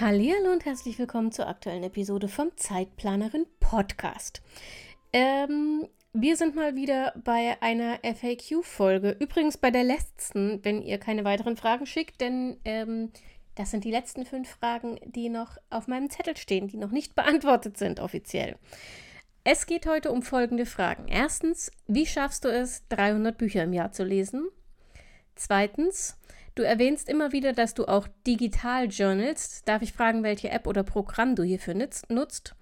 Hallo und herzlich willkommen zur aktuellen Episode vom Zeitplanerin Podcast. Ähm, wir sind mal wieder bei einer FAQ-Folge. Übrigens bei der letzten, wenn ihr keine weiteren Fragen schickt, denn ähm, das sind die letzten fünf Fragen, die noch auf meinem Zettel stehen, die noch nicht beantwortet sind offiziell. Es geht heute um folgende Fragen. Erstens, wie schaffst du es, 300 Bücher im Jahr zu lesen? Zweitens, du erwähnst immer wieder, dass du auch digital journalst. Darf ich fragen, welche App oder Programm du hierfür nutzt?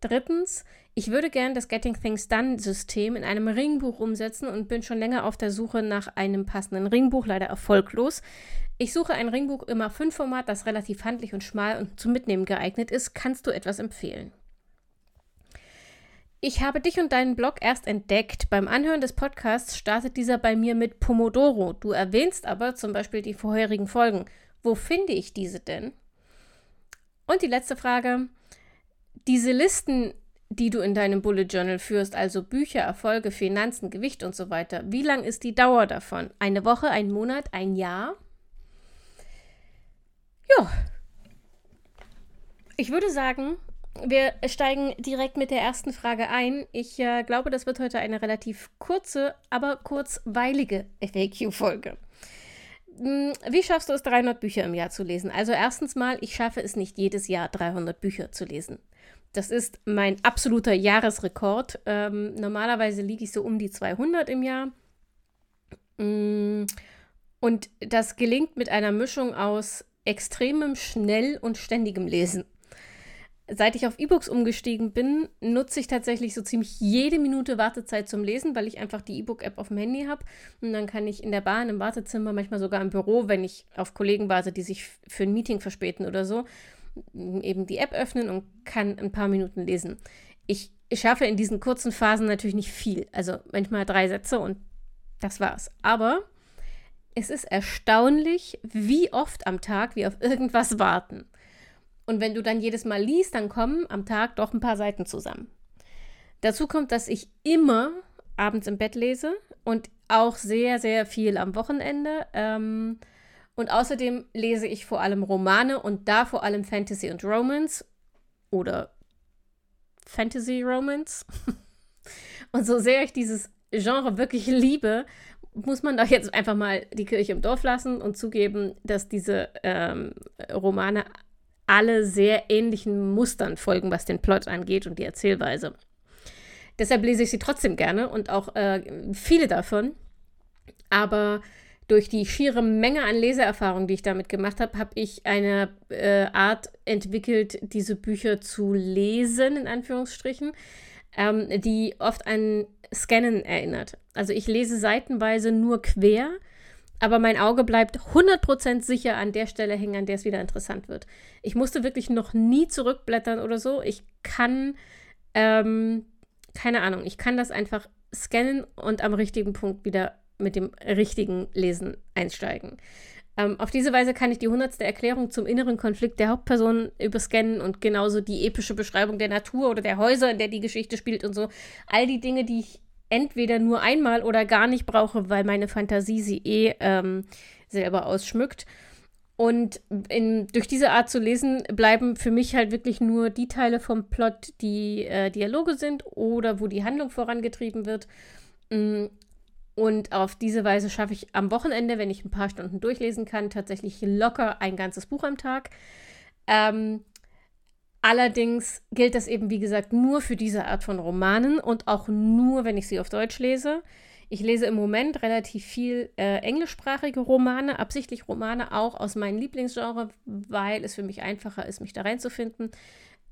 Drittens, ich würde gern das Getting Things Done System in einem Ringbuch umsetzen und bin schon länger auf der Suche nach einem passenden Ringbuch, leider erfolglos. Ich suche ein Ringbuch im A5-Format, das relativ handlich und schmal und zum Mitnehmen geeignet ist. Kannst du etwas empfehlen? Ich habe dich und deinen Blog erst entdeckt. Beim Anhören des Podcasts startet dieser bei mir mit Pomodoro. Du erwähnst aber zum Beispiel die vorherigen Folgen. Wo finde ich diese denn? Und die letzte Frage. Diese Listen, die du in deinem Bullet Journal führst, also Bücher, Erfolge, Finanzen, Gewicht und so weiter, wie lang ist die Dauer davon? Eine Woche, ein Monat, ein Jahr? Ja. Ich würde sagen, wir steigen direkt mit der ersten Frage ein. Ich äh, glaube, das wird heute eine relativ kurze, aber kurzweilige FAQ-Folge. Hm, wie schaffst du es, 300 Bücher im Jahr zu lesen? Also erstens mal, ich schaffe es nicht jedes Jahr 300 Bücher zu lesen. Das ist mein absoluter Jahresrekord. Ähm, normalerweise liege ich so um die 200 im Jahr. Hm, und das gelingt mit einer Mischung aus extremem Schnell- und ständigem Lesen seit ich auf E-Books umgestiegen bin, nutze ich tatsächlich so ziemlich jede Minute Wartezeit zum Lesen, weil ich einfach die E-Book-App auf dem Handy habe. Und dann kann ich in der Bahn, im Wartezimmer, manchmal sogar im Büro, wenn ich auf Kollegen warte, die sich für ein Meeting verspäten oder so, eben die App öffnen und kann ein paar Minuten lesen. Ich schaffe in diesen kurzen Phasen natürlich nicht viel. Also manchmal drei Sätze und das war's. Aber es ist erstaunlich, wie oft am Tag wir auf irgendwas warten. Und wenn du dann jedes Mal liest, dann kommen am Tag doch ein paar Seiten zusammen. Dazu kommt, dass ich immer abends im Bett lese und auch sehr, sehr viel am Wochenende. Ähm, und außerdem lese ich vor allem Romane und da vor allem Fantasy und Romance oder Fantasy Romance. und so sehr ich dieses Genre wirklich liebe, muss man doch jetzt einfach mal die Kirche im Dorf lassen und zugeben, dass diese ähm, Romane alle sehr ähnlichen Mustern folgen, was den Plot angeht und die Erzählweise. Deshalb lese ich sie trotzdem gerne und auch äh, viele davon. Aber durch die schiere Menge an Leseerfahrung, die ich damit gemacht habe, habe ich eine äh, Art entwickelt, diese Bücher zu lesen, in Anführungsstrichen, ähm, die oft an Scannen erinnert. Also ich lese seitenweise nur quer aber mein Auge bleibt 100% sicher an der Stelle hängen, an der es wieder interessant wird. Ich musste wirklich noch nie zurückblättern oder so. Ich kann, ähm, keine Ahnung, ich kann das einfach scannen und am richtigen Punkt wieder mit dem richtigen Lesen einsteigen. Ähm, auf diese Weise kann ich die hundertste Erklärung zum inneren Konflikt der Hauptperson überscannen und genauso die epische Beschreibung der Natur oder der Häuser, in der die Geschichte spielt und so. All die Dinge, die ich entweder nur einmal oder gar nicht brauche, weil meine Fantasie sie eh ähm, selber ausschmückt. Und in, durch diese Art zu lesen bleiben für mich halt wirklich nur die Teile vom Plot, die äh, Dialoge sind oder wo die Handlung vorangetrieben wird. Mm, und auf diese Weise schaffe ich am Wochenende, wenn ich ein paar Stunden durchlesen kann, tatsächlich locker ein ganzes Buch am Tag. Ähm, Allerdings gilt das eben, wie gesagt, nur für diese Art von Romanen und auch nur, wenn ich sie auf Deutsch lese. Ich lese im Moment relativ viel äh, englischsprachige Romane, absichtlich Romane auch aus meinem Lieblingsgenre, weil es für mich einfacher ist, mich da reinzufinden.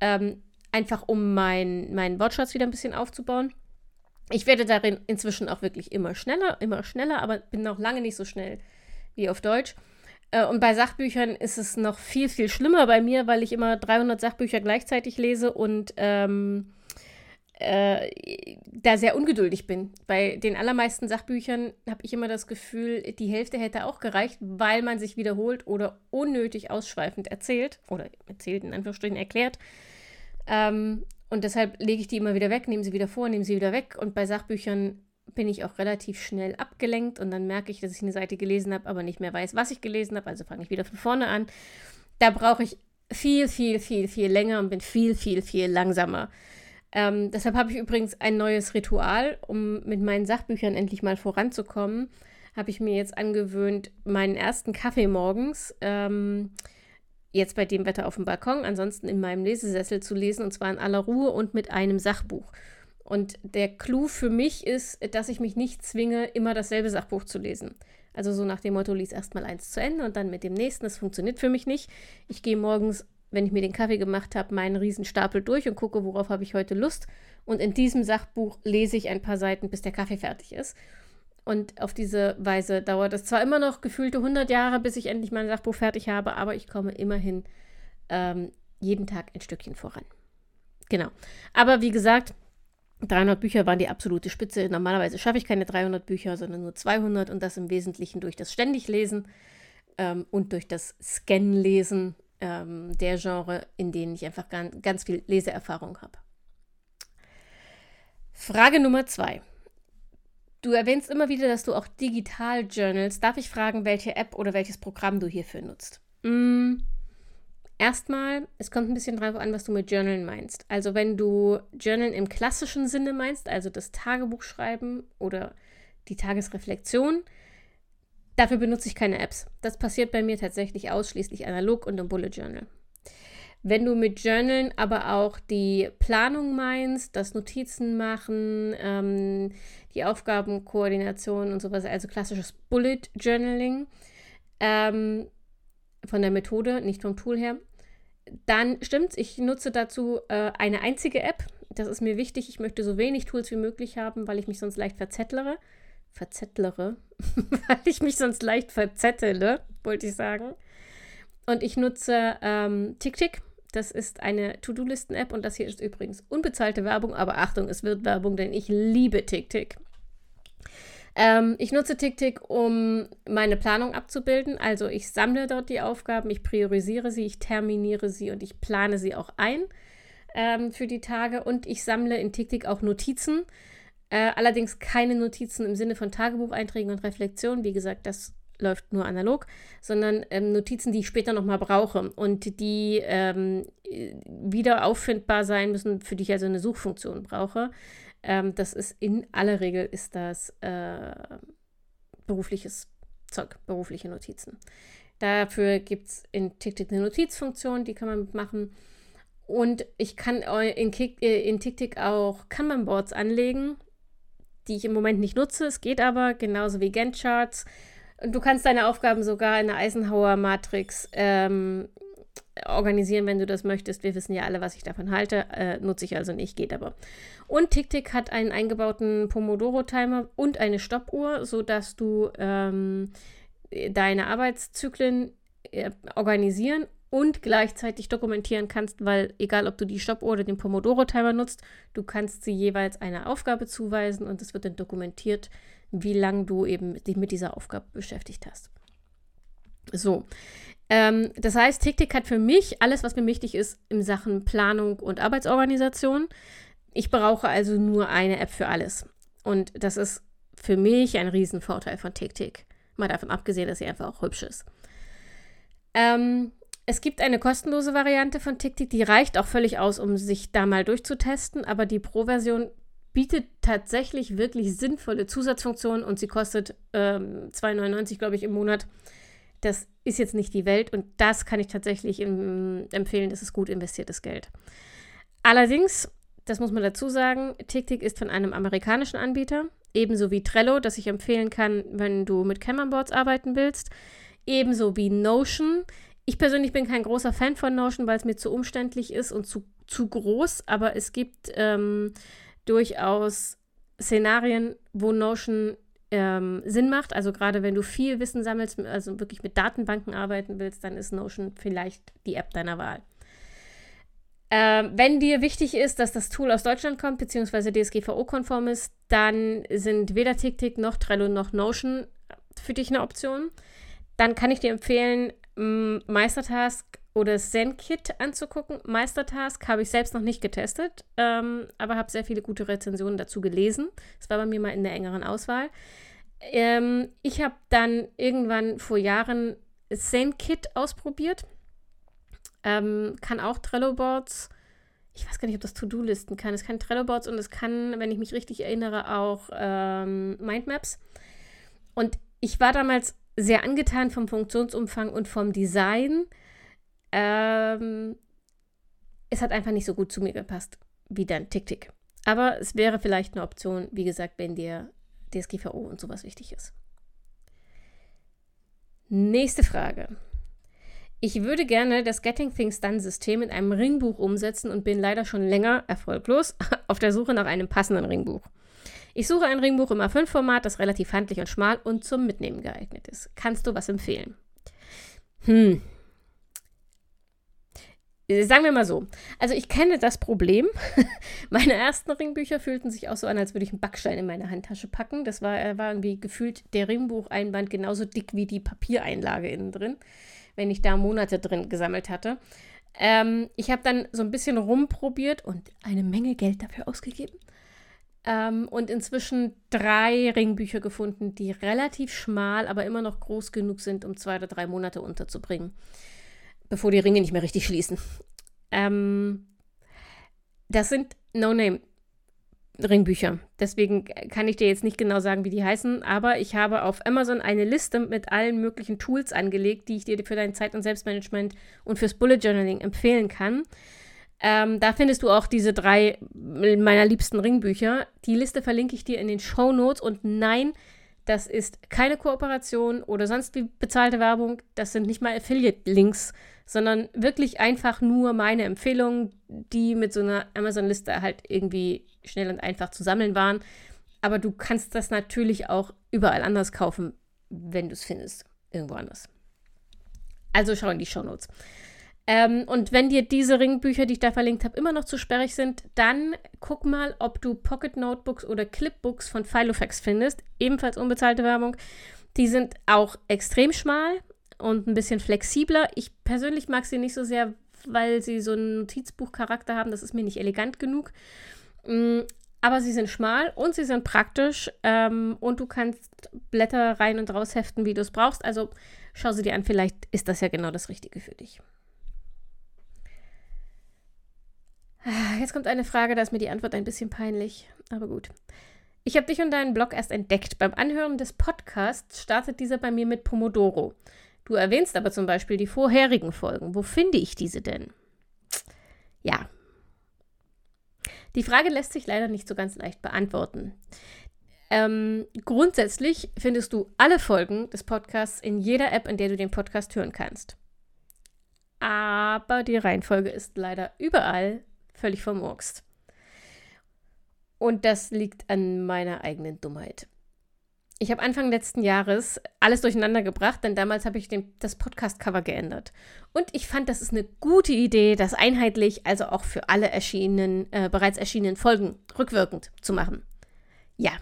Ähm, einfach um meinen mein Wortschatz wieder ein bisschen aufzubauen. Ich werde darin inzwischen auch wirklich immer schneller, immer schneller, aber bin noch lange nicht so schnell wie auf Deutsch. Äh, und bei Sachbüchern ist es noch viel, viel schlimmer bei mir, weil ich immer 300 Sachbücher gleichzeitig lese und ähm, äh, da sehr ungeduldig bin. Bei den allermeisten Sachbüchern habe ich immer das Gefühl, die Hälfte hätte auch gereicht, weil man sich wiederholt oder unnötig ausschweifend erzählt oder erzählt in Anführungsstrichen erklärt. Ähm, und deshalb lege ich die immer wieder weg, nehme sie wieder vor, nehme sie wieder weg. Und bei Sachbüchern bin ich auch relativ schnell abgelenkt und dann merke ich, dass ich eine Seite gelesen habe, aber nicht mehr weiß, was ich gelesen habe. Also fange ich wieder von vorne an. Da brauche ich viel, viel, viel, viel länger und bin viel, viel, viel langsamer. Ähm, deshalb habe ich übrigens ein neues Ritual, um mit meinen Sachbüchern endlich mal voranzukommen. Habe ich mir jetzt angewöhnt, meinen ersten Kaffee morgens, ähm, jetzt bei dem Wetter auf dem Balkon, ansonsten in meinem Lesesessel zu lesen, und zwar in aller Ruhe und mit einem Sachbuch. Und der Clou für mich ist, dass ich mich nicht zwinge, immer dasselbe Sachbuch zu lesen. Also so nach dem Motto, lies erstmal eins zu Ende und dann mit dem nächsten. Das funktioniert für mich nicht. Ich gehe morgens, wenn ich mir den Kaffee gemacht habe, meinen Riesenstapel durch und gucke, worauf habe ich heute Lust. Und in diesem Sachbuch lese ich ein paar Seiten, bis der Kaffee fertig ist. Und auf diese Weise dauert es zwar immer noch gefühlte 100 Jahre, bis ich endlich mein Sachbuch fertig habe, aber ich komme immerhin ähm, jeden Tag ein Stückchen voran. Genau. Aber wie gesagt, 300 Bücher waren die absolute Spitze. Normalerweise schaffe ich keine 300 Bücher, sondern nur 200 und das im Wesentlichen durch das Ständiglesen ähm, und durch das Scan-Lesen ähm, der Genre, in denen ich einfach ganz, ganz viel Leseerfahrung habe. Frage Nummer zwei. Du erwähnst immer wieder, dass du auch digital journals. Darf ich fragen, welche App oder welches Programm du hierfür nutzt? Mm, Erstmal, es kommt ein bisschen drauf an, was du mit Journalen meinst. Also wenn du Journalen im klassischen Sinne meinst, also das Tagebuch schreiben oder die Tagesreflexion, dafür benutze ich keine Apps. Das passiert bei mir tatsächlich ausschließlich analog und im Bullet Journal. Wenn du mit Journalen aber auch die Planung meinst, das Notizen machen, ähm, die Aufgabenkoordination und sowas, also klassisches Bullet Journaling, ähm, von der Methode, nicht vom Tool her. Dann stimmt's, ich nutze dazu äh, eine einzige App. Das ist mir wichtig. Ich möchte so wenig Tools wie möglich haben, weil ich mich sonst leicht verzettlere. Verzettlere? weil ich mich sonst leicht verzettele, wollte ich sagen. Und ich nutze ähm, TickTick. Das ist eine To-Do-Listen-App und das hier ist übrigens unbezahlte Werbung, aber Achtung, es wird Werbung, denn ich liebe TickTick. Ähm, ich nutze TickTick, um meine Planung abzubilden. Also ich sammle dort die Aufgaben, ich priorisiere sie, ich terminiere sie und ich plane sie auch ein ähm, für die Tage. Und ich sammle in TickTick auch Notizen. Äh, allerdings keine Notizen im Sinne von Tagebucheinträgen und Reflexionen. Wie gesagt, das läuft nur analog, sondern ähm, Notizen, die ich später nochmal brauche und die ähm, wieder auffindbar sein müssen, für die ich also eine Suchfunktion brauche. Ähm, das ist in aller Regel ist das äh, berufliches Zeug, berufliche Notizen. Dafür gibt es in TickTick eine Notizfunktion, die kann man machen. Und ich kann in, Kick, äh, in TickTick auch Kanban-Boards anlegen, die ich im Moment nicht nutze. Es geht aber genauso wie Gantt-Charts. Du kannst deine Aufgaben sogar in der Eisenhower-Matrix ähm, organisieren, wenn du das möchtest. Wir wissen ja alle, was ich davon halte. Äh, nutze ich also nicht, geht aber. Und TickTick hat einen eingebauten Pomodoro-Timer und eine Stoppuhr, sodass du ähm, deine Arbeitszyklen äh, organisieren und gleichzeitig dokumentieren kannst, weil egal ob du die Stoppuhr oder den Pomodoro-Timer nutzt, du kannst sie jeweils eine Aufgabe zuweisen und es wird dann dokumentiert, wie lange du eben dich mit dieser Aufgabe beschäftigt hast. So, ähm, das heißt, TickTick hat für mich alles, was mir wichtig ist in Sachen Planung und Arbeitsorganisation. Ich brauche also nur eine App für alles. Und das ist für mich ein Riesenvorteil von TickTick. Mal davon abgesehen, dass sie einfach auch hübsch ist. Ähm, es gibt eine kostenlose Variante von TickTick, die reicht auch völlig aus, um sich da mal durchzutesten, aber die Pro-Version bietet tatsächlich wirklich sinnvolle Zusatzfunktionen und sie kostet ähm, 2,99, glaube ich, im Monat. Das ist jetzt nicht die Welt und das kann ich tatsächlich im, empfehlen. Das ist gut investiertes Geld. Allerdings, das muss man dazu sagen, TickTick ist von einem amerikanischen Anbieter, ebenso wie Trello, das ich empfehlen kann, wenn du mit Kanban-Boards arbeiten willst, ebenso wie Notion. Ich persönlich bin kein großer Fan von Notion, weil es mir zu umständlich ist und zu, zu groß, aber es gibt ähm, durchaus Szenarien, wo Notion ähm, Sinn macht. Also gerade wenn du viel Wissen sammelst, also wirklich mit Datenbanken arbeiten willst, dann ist Notion vielleicht die App deiner Wahl. Ähm, wenn dir wichtig ist, dass das Tool aus Deutschland kommt, beziehungsweise DSGVO-konform ist, dann sind weder TickTick noch Trello noch Notion für dich eine Option. Dann kann ich dir empfehlen, Meistertask oder ZenKit anzugucken. Meistertask habe ich selbst noch nicht getestet, ähm, aber habe sehr viele gute Rezensionen dazu gelesen. Das war bei mir mal in der engeren Auswahl. Ähm, ich habe dann irgendwann vor Jahren ZenKit ausprobiert. Ähm, kann auch Trello-Boards. Ich weiß gar nicht, ob das To-Do-Listen kann. Es kann Trello-Boards und es kann, wenn ich mich richtig erinnere, auch ähm, Mindmaps. Und ich war damals sehr angetan vom Funktionsumfang und vom Design. Ähm, es hat einfach nicht so gut zu mir gepasst wie dann TickTick. Aber es wäre vielleicht eine Option, wie gesagt, wenn dir DSGVO und sowas wichtig ist. Nächste Frage. Ich würde gerne das Getting Things Done System in einem Ringbuch umsetzen und bin leider schon länger erfolglos auf der Suche nach einem passenden Ringbuch. Ich suche ein Ringbuch im A5-Format, das relativ handlich und schmal und zum Mitnehmen geeignet ist. Kannst du was empfehlen? Hm, Sagen wir mal so. Also ich kenne das Problem. Meine ersten Ringbücher fühlten sich auch so an, als würde ich einen Backstein in meine Handtasche packen. Das war, war irgendwie gefühlt der Ringbucheinband genauso dick wie die Papiereinlage innen drin, wenn ich da Monate drin gesammelt hatte. Ähm, ich habe dann so ein bisschen rumprobiert und eine Menge Geld dafür ausgegeben. Ähm, und inzwischen drei Ringbücher gefunden, die relativ schmal, aber immer noch groß genug sind, um zwei oder drei Monate unterzubringen bevor die Ringe nicht mehr richtig schließen. Ähm, das sind No-Name. Ringbücher. Deswegen kann ich dir jetzt nicht genau sagen, wie die heißen, aber ich habe auf Amazon eine Liste mit allen möglichen Tools angelegt, die ich dir für dein Zeit- und Selbstmanagement und fürs Bullet Journaling empfehlen kann. Ähm, da findest du auch diese drei meiner liebsten Ringbücher. Die Liste verlinke ich dir in den Show Notes und nein, das ist keine Kooperation oder sonst wie bezahlte Werbung. Das sind nicht mal Affiliate-Links, sondern wirklich einfach nur meine Empfehlungen, die mit so einer Amazon-Liste halt irgendwie schnell und einfach zu sammeln waren. Aber du kannst das natürlich auch überall anders kaufen, wenn du es findest, irgendwo anders. Also schau in die Show Notes. Ähm, und wenn dir diese Ringbücher, die ich da verlinkt habe, immer noch zu sperrig sind, dann guck mal, ob du Pocket Notebooks oder Clipbooks von Filofax findest. Ebenfalls unbezahlte Werbung. Die sind auch extrem schmal, und ein bisschen flexibler. Ich persönlich mag sie nicht so sehr, weil sie so einen Notizbuchcharakter haben. Das ist mir nicht elegant genug. Mm, aber sie sind schmal und sie sind praktisch ähm, und du kannst Blätter rein und raus heften, wie du es brauchst. Also schau sie dir an, vielleicht ist das ja genau das Richtige für dich. Jetzt kommt eine Frage, da ist mir die Antwort ein bisschen peinlich, aber gut. Ich habe dich und deinen Blog erst entdeckt. Beim Anhören des Podcasts startet dieser bei mir mit Pomodoro. Du erwähnst aber zum Beispiel die vorherigen Folgen. Wo finde ich diese denn? Ja. Die Frage lässt sich leider nicht so ganz leicht beantworten. Ähm, grundsätzlich findest du alle Folgen des Podcasts in jeder App, in der du den Podcast hören kannst. Aber die Reihenfolge ist leider überall völlig vermurkst. Und das liegt an meiner eigenen Dummheit. Ich habe Anfang letzten Jahres alles durcheinander gebracht, denn damals habe ich den, das Podcast-Cover geändert. Und ich fand, das ist eine gute Idee, das einheitlich, also auch für alle erschienenen, äh, bereits erschienenen Folgen rückwirkend zu machen. Ja,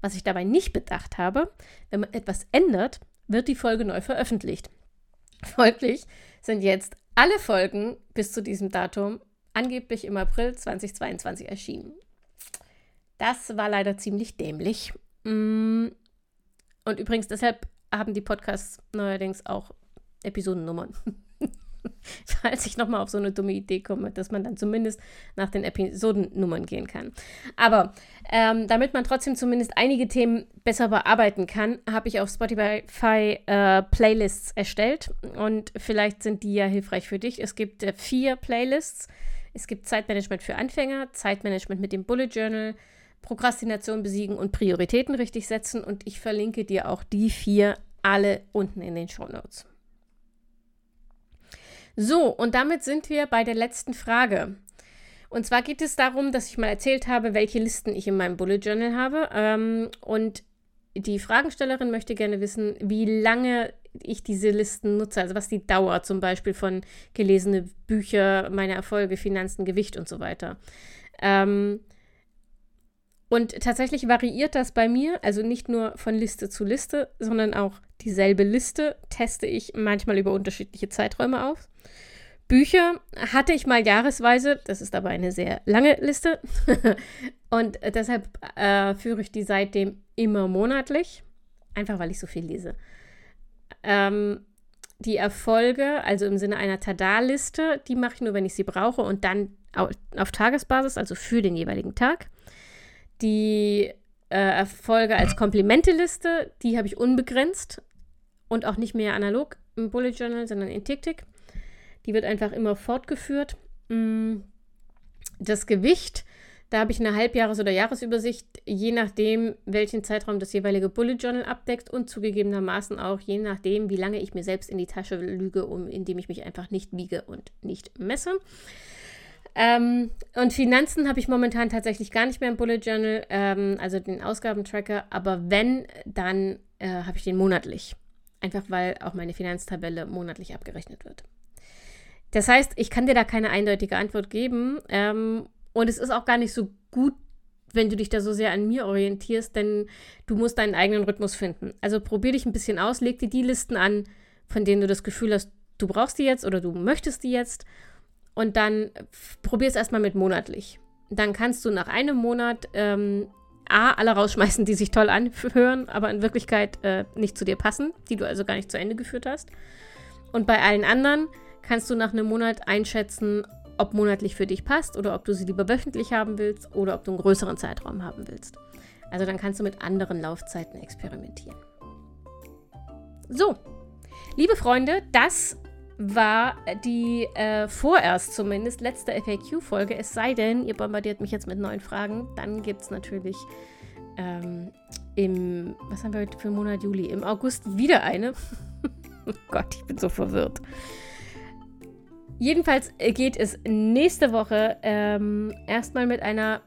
was ich dabei nicht bedacht habe, wenn man etwas ändert, wird die Folge neu veröffentlicht. Folglich sind jetzt alle Folgen bis zu diesem Datum angeblich im April 2022 erschienen. Das war leider ziemlich dämlich Mm. Und übrigens, deshalb haben die Podcasts neuerdings auch Episodennummern. Falls ich nochmal auf so eine dumme Idee komme, dass man dann zumindest nach den Episodennummern gehen kann. Aber ähm, damit man trotzdem zumindest einige Themen besser bearbeiten kann, habe ich auf Spotify äh, Playlists erstellt. Und vielleicht sind die ja hilfreich für dich. Es gibt äh, vier Playlists. Es gibt Zeitmanagement für Anfänger, Zeitmanagement mit dem Bullet Journal, Prokrastination besiegen und Prioritäten richtig setzen. Und ich verlinke dir auch die vier alle unten in den Show Notes. So, und damit sind wir bei der letzten Frage. Und zwar geht es darum, dass ich mal erzählt habe, welche Listen ich in meinem Bullet Journal habe. Ähm, und die Fragenstellerin möchte gerne wissen, wie lange ich diese Listen nutze, also was die Dauer zum Beispiel von gelesene Bücher, meine Erfolge, Finanzen, Gewicht und so weiter. Ähm, und tatsächlich variiert das bei mir, also nicht nur von Liste zu Liste, sondern auch dieselbe Liste teste ich manchmal über unterschiedliche Zeiträume auf. Bücher hatte ich mal jahresweise, das ist aber eine sehr lange Liste. und deshalb äh, führe ich die seitdem immer monatlich, einfach weil ich so viel lese. Ähm, die Erfolge, also im Sinne einer Tada-Liste, die mache ich nur, wenn ich sie brauche und dann auf Tagesbasis, also für den jeweiligen Tag. Die äh, Erfolge als Komplimente-Liste, die habe ich unbegrenzt und auch nicht mehr analog im Bullet Journal, sondern in TickTick. Die wird einfach immer fortgeführt. Mm, das Gewicht, da habe ich eine Halbjahres- oder Jahresübersicht, je nachdem, welchen Zeitraum das jeweilige Bullet Journal abdeckt und zugegebenermaßen auch je nachdem, wie lange ich mir selbst in die Tasche lüge, um, indem ich mich einfach nicht wiege und nicht messe. Ähm, und Finanzen habe ich momentan tatsächlich gar nicht mehr im Bullet Journal, ähm, also den Ausgabentracker, aber wenn, dann äh, habe ich den monatlich. Einfach weil auch meine Finanztabelle monatlich abgerechnet wird. Das heißt, ich kann dir da keine eindeutige Antwort geben. Ähm, und es ist auch gar nicht so gut, wenn du dich da so sehr an mir orientierst, denn du musst deinen eigenen Rhythmus finden. Also probier dich ein bisschen aus, leg dir die Listen an, von denen du das Gefühl hast, du brauchst die jetzt oder du möchtest die jetzt und dann probier es erstmal mit monatlich. Dann kannst du nach einem Monat ähm, A, alle rausschmeißen, die sich toll anhören, aber in Wirklichkeit äh, nicht zu dir passen, die du also gar nicht zu Ende geführt hast. Und bei allen anderen kannst du nach einem Monat einschätzen, ob monatlich für dich passt oder ob du sie lieber wöchentlich haben willst oder ob du einen größeren Zeitraum haben willst. Also dann kannst du mit anderen Laufzeiten experimentieren. So, liebe Freunde, das war die äh, vorerst zumindest letzte FAQ-Folge. Es sei denn, ihr bombardiert mich jetzt mit neuen Fragen. Dann gibt es natürlich ähm, im, was haben wir heute für Monat Juli? Im August wieder eine. oh Gott, ich bin so verwirrt. Jedenfalls geht es nächste Woche ähm, erstmal mit einer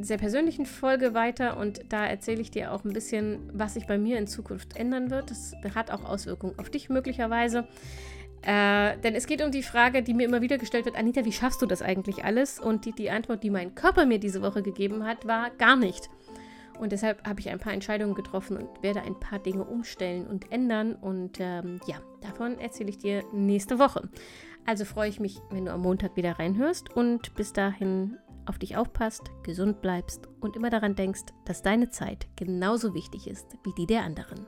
sehr persönlichen Folge weiter und da erzähle ich dir auch ein bisschen, was sich bei mir in Zukunft ändern wird. Das hat auch Auswirkungen auf dich möglicherweise. Äh, denn es geht um die Frage, die mir immer wieder gestellt wird, Anita, wie schaffst du das eigentlich alles? Und die, die Antwort, die mein Körper mir diese Woche gegeben hat, war gar nicht. Und deshalb habe ich ein paar Entscheidungen getroffen und werde ein paar Dinge umstellen und ändern. Und ähm, ja, davon erzähle ich dir nächste Woche. Also freue ich mich, wenn du am Montag wieder reinhörst und bis dahin auf dich aufpasst, gesund bleibst und immer daran denkst, dass deine Zeit genauso wichtig ist wie die der anderen.